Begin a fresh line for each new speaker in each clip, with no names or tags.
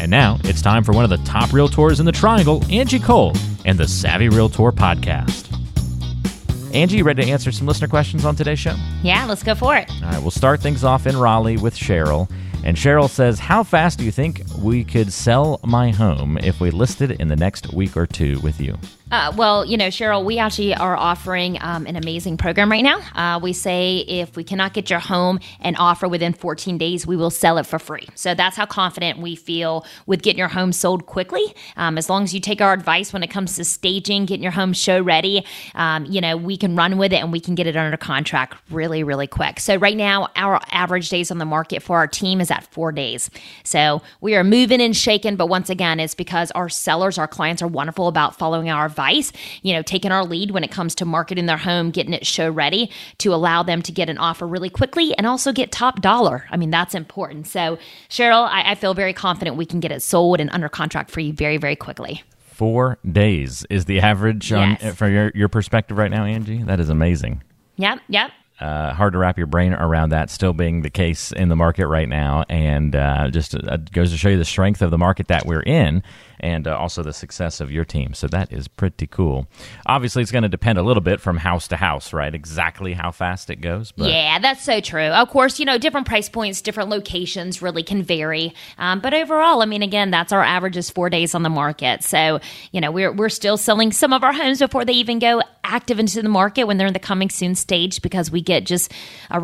And now it's time for one of the top realtors in the triangle, Angie Cole, and the Savvy Realtor podcast. Angie, you ready to answer some listener questions on today's show?
Yeah, let's go for it.
All right, we'll start things off in Raleigh with Cheryl. And Cheryl says, How fast do you think we could sell my home if we listed in the next week or two with you?
Uh, well, you know, Cheryl, we actually are offering um, an amazing program right now. Uh, we say if we cannot get your home and offer within 14 days, we will sell it for free. So that's how confident we feel with getting your home sold quickly. Um, as long as you take our advice when it comes to staging, getting your home show ready, um, you know, we can run with it and we can get it under contract really, really quick. So right now, our average days on the market for our team is at four days. So we are moving and shaking, but once again, it's because our sellers, our clients are wonderful about following our advice, you know, taking our lead when it comes to marketing their home, getting it show ready to allow them to get an offer really quickly and also get top dollar. I mean, that's important. So, Cheryl, I, I feel very confident we can get it sold and under contract for you very, very quickly.
Four days is the average
Yes.
on, from your, your perspective right now, Angie. That is amazing.
Yep, yep.
Uh, hard to wrap your brain around that still being the case in the market right now, and uh, just uh, goes to show you the strength of the market that we're in, and uh, also the success of your team. So that is pretty cool. Obviously, it's going to depend a little bit from house to house, right? Exactly how fast it goes. But
Yeah, that's so true. Of course, you know, different price points, different locations really can vary. Um, but overall, I mean, again, that's our average is four days on the market. So, you know, we're, we're still selling some of our homes before they even go active into the market when they're in the coming soon stage because we get just a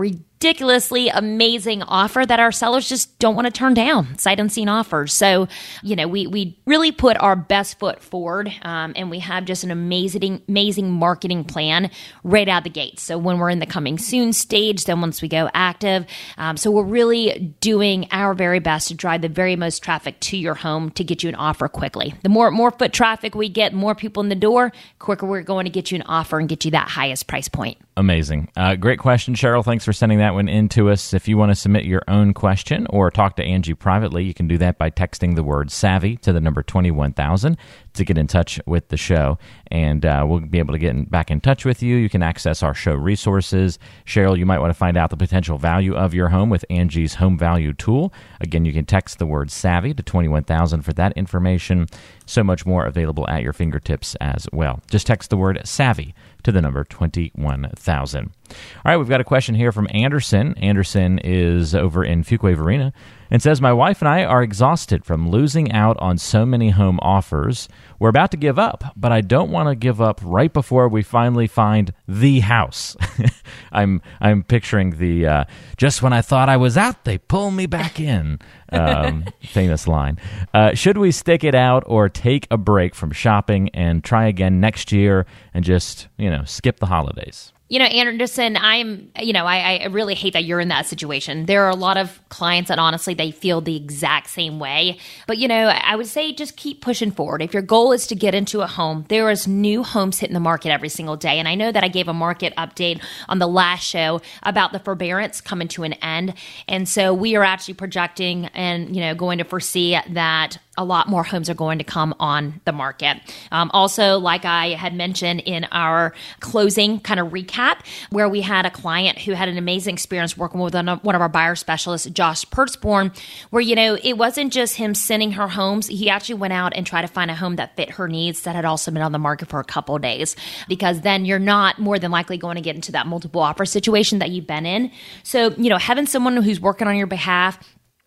ridiculously amazing offer that our sellers just don't want to turn down sight unseen offers so you know we we really put our best foot forward um, and we have just an amazing amazing marketing plan right out the gate so when we're in the coming soon stage then once we go active um, so we're really doing our very best to drive the very most traffic to your home to get you an offer quickly the more more foot traffic we get more people in the door quicker we're going to get you an offer and get you that highest price point
Amazing. Uh, great question, Cheryl. Thanks for sending that one in to us. If you want to submit your own question or talk to Angie privately, you can do that by texting the word savvy to the number 21000 to get in touch with the show. And uh, we'll be able to get in, back in touch with you. You can access our show resources. Cheryl, you might want to find out the potential value of your home with Angie's home value tool. Again, you can text the word savvy to 21000 for that information. So much more available at your fingertips as well. Just text the word savvy to the number 21,000. All right, we've got a question here from Anderson. Anderson is over in Fuquay Varina and says, My wife and I are exhausted from losing out on so many home offers. We're about to give up, but I don't want to give up right before we finally find the house. I'm I'm picturing the uh, just when I thought I was out, they pull me back in. Um, famous line. Uh, should we stick it out or take a break from shopping and try again next year and just you know skip the holidays?
You know, Anderson, I'm, you know, I, I really hate that you're in that situation. There are a lot of clients that honestly they feel the exact same way. But, you know, I would say just keep pushing forward. If your goal is to get into a home, there is new homes hitting the market every single day. And I know that I gave a market update on the last show about the forbearance coming to an end. And so we are actually projecting and, you know, going to foresee that a lot more homes are going to come on the market. Um, also, like I had mentioned in our closing kind of recap, where we had a client who had an amazing experience working with one of our buyer specialists, Josh Pertzborn, where, you know, it wasn't just him sending her homes. He actually went out and tried to find a home that fit her needs that had also been on the market for a couple days, because then you're not more than likely going to get into that multiple offer situation that you've been in. So, you know, having someone who's working on your behalf,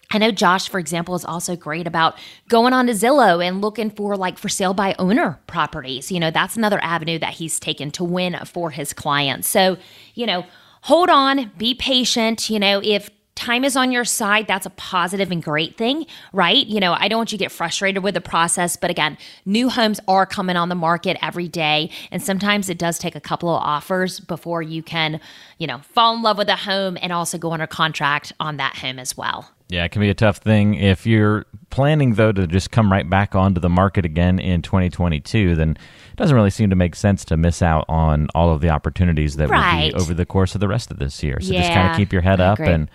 I know Josh, for example, is also great about going on to Zillow and looking for like for sale by owner properties. You know, that's another avenue that he's taken to win for his clients. So, you know, hold on, be patient. You know, if time is on your side, that's a positive and great thing, right? You know, I don't want you to get frustrated with the process, but again, new homes are coming on the market every day. And sometimes it does take a couple of offers before you can, you know, fall in love with a home and also go under contract on that home as well.
Yeah, it can be a tough thing if you're planning though to just come right back onto the market again in 2022, then it doesn't really seem to make sense to miss out on all of the opportunities that
Right.
will be over the course of the rest of this year. So just kind of keep your head up and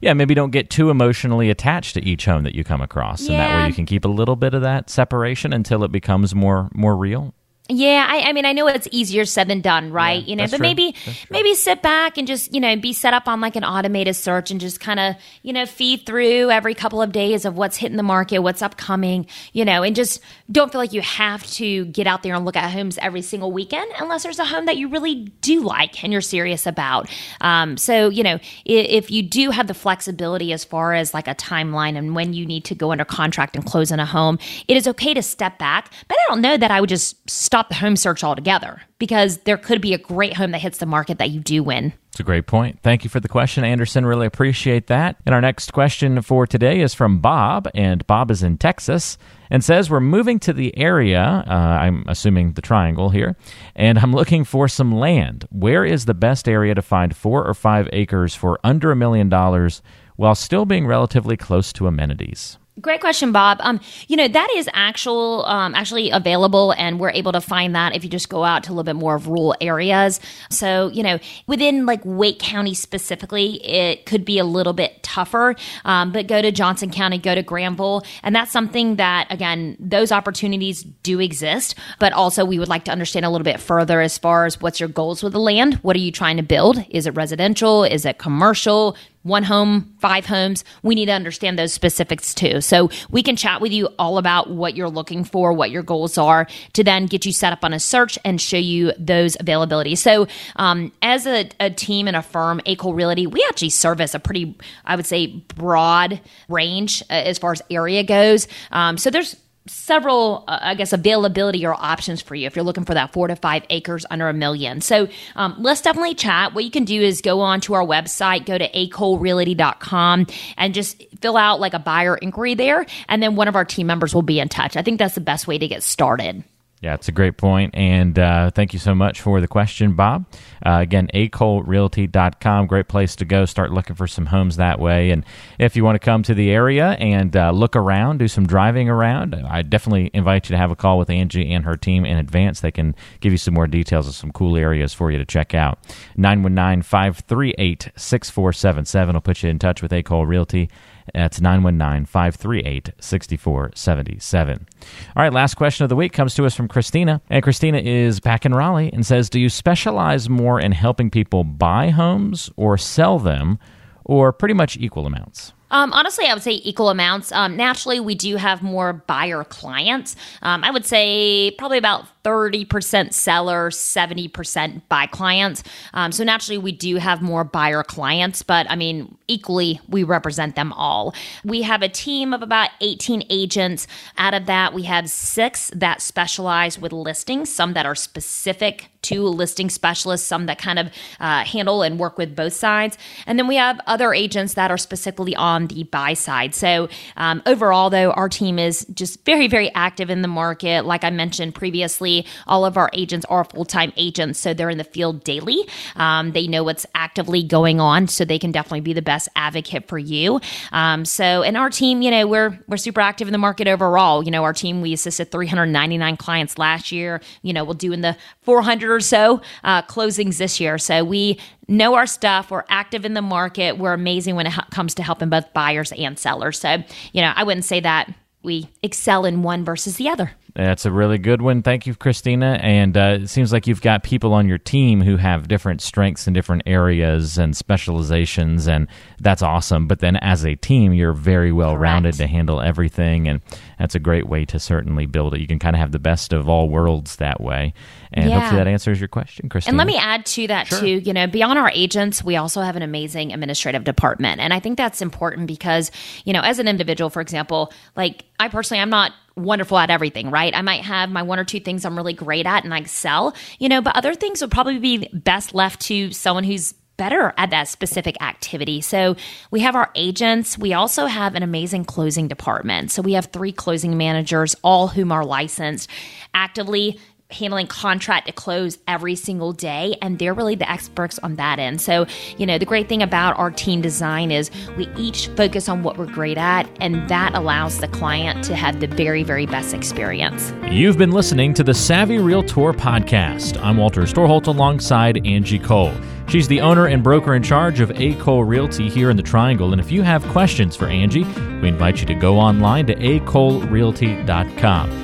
yeah, maybe don't get too emotionally attached to each home that you come across, and that way you can keep a little bit of that separation until it becomes more more real.
Yeah, I, I mean, I know it's easier said than done, right?
Yeah,
you know, but
true.
maybe maybe sit back and just you know be set up on like an automated search and just kind of you know feed through every couple of days of what's hitting the market, what's upcoming, you know, and just don't feel like you have to get out there and look at homes every single weekend unless there's a home that you really do like and you're serious about. Um, so you know, if, if you do have the flexibility as far as like a timeline and when you need to go under contract and close in a home, it is okay to step back. But I don't know that I would just stop the home search altogether because there could be a great home that hits the market that you do win.
It's a great point. Thank you for the question, Anderson. Really appreciate that. And our next question for today is from Bob, and Bob is in Texas and says, We're moving to the area, uh, I'm assuming the triangle here, and I'm looking for some land. Where is the best area to find four or five acres for under a million dollars while still being relatively close to amenities?
Great question, Bob. Um, you know that is actual, um, actually available, and we're able to find that if you just go out to a little bit more of rural areas. So, you know, within like Wake County specifically, it could be a little bit tougher. Um, but go to Johnston County, go to Granville, and that's something that again, those opportunities do exist. But also, we would like to understand a little bit further as far as what's your goals with the land. What are you trying to build? Is it residential? Is it commercial? One home, five homes. We need to understand those specifics too. So we can chat with you all about what you're looking for, what your goals are, to then get you set up on a search and show you those availabilities. So um, as a, a team and a firm, A. Cole Realty, we actually service a pretty, I would say, broad range uh, as far as area goes. Um, so there's several, uh, I guess, availability or options for you if you're looking for that four to five acres under a million. So um, let's definitely chat. What you can do is go on to our website, go to acolerealty.com and just fill out like a buyer inquiry there. And then one of our team members will be in touch. I think that's the best way to get started.
Yeah, it's a great point, and uh, thank you so much for the question, Bob. Uh, again, acolerealty.com, great place to go. Start looking for some homes that way, and if you want to come to the area and uh, look around, do some driving around, I definitely invite you to have a call with Angie and her team in advance. They can give you some more details of some cool areas for you to check out. 919-538-6477 will put you in touch with A. Cole Realty. That's 919 538 6477. All right, last question of the week comes to us from Christina. And Christina is back in Raleigh and says Do you specialize more in helping people buy homes or sell them, or pretty much equal amounts?
Um, honestly, I would say equal amounts. Um, naturally, we do have more buyer clients. Um, I would say probably about 30% seller, 70% buy clients. Um, so naturally, we do have more buyer clients, but I mean, equally, we represent them all. We have a team of about 18 agents. Out of that, we have six that specialize with listings, some that are specific to listing specialists, some that kind of uh, handle and work with both sides. And then we have other agents that are specifically on the buy side. So um, overall, though, our team is just very, very active in the market. Like I mentioned previously, all of our agents are full time agents, so they're in the field daily. Um, they know what's actively going on, so they can definitely be the best advocate for you. Um, so, and our team, you know, we're we're super active in the market overall. You know, our team we assisted 399 clients last year. You know, we'll do in the 400 or so uh, closings this year. So we know our stuff. We're active in the market. We're amazing when it comes to helping both buyers and sellers. So, you know, I wouldn't say that we excel in one versus the other.
That's a really good one. Thank you, Christina. And uh, it seems like you've got people on your team who have different strengths in different areas and specializations, and that's awesome. But then as a team, you're very well rounded to handle everything, and that's a great way to certainly build it. You can kind of have the best of all worlds that way. And
Yeah.
hopefully that answers your question, Christina.
And let me add to that too, you know, beyond our agents, we also have an amazing administrative department. And I think that's important because, you know, as an individual, for example, like I personally I'm not wonderful at everything, right? I might have my one or two things I'm really great at and I excel, you know, but other things would probably be best left to someone who's better at that specific activity. So we have our agents. We also have an amazing closing department. So we have three closing managers, all whom are licensed, actively handling contract to close every single day and they're really the experts on that end so you know the great thing about our team design is we each focus on what we're great at and that allows the client to have the very very best experience
you've been listening to the savvy realtor podcast i'm walter storholt alongside angie cole She's the owner and broker in charge of A. Cole Realty here in the Triangle. And if you have questions for Angie, we invite you to go online to acolerealty.com.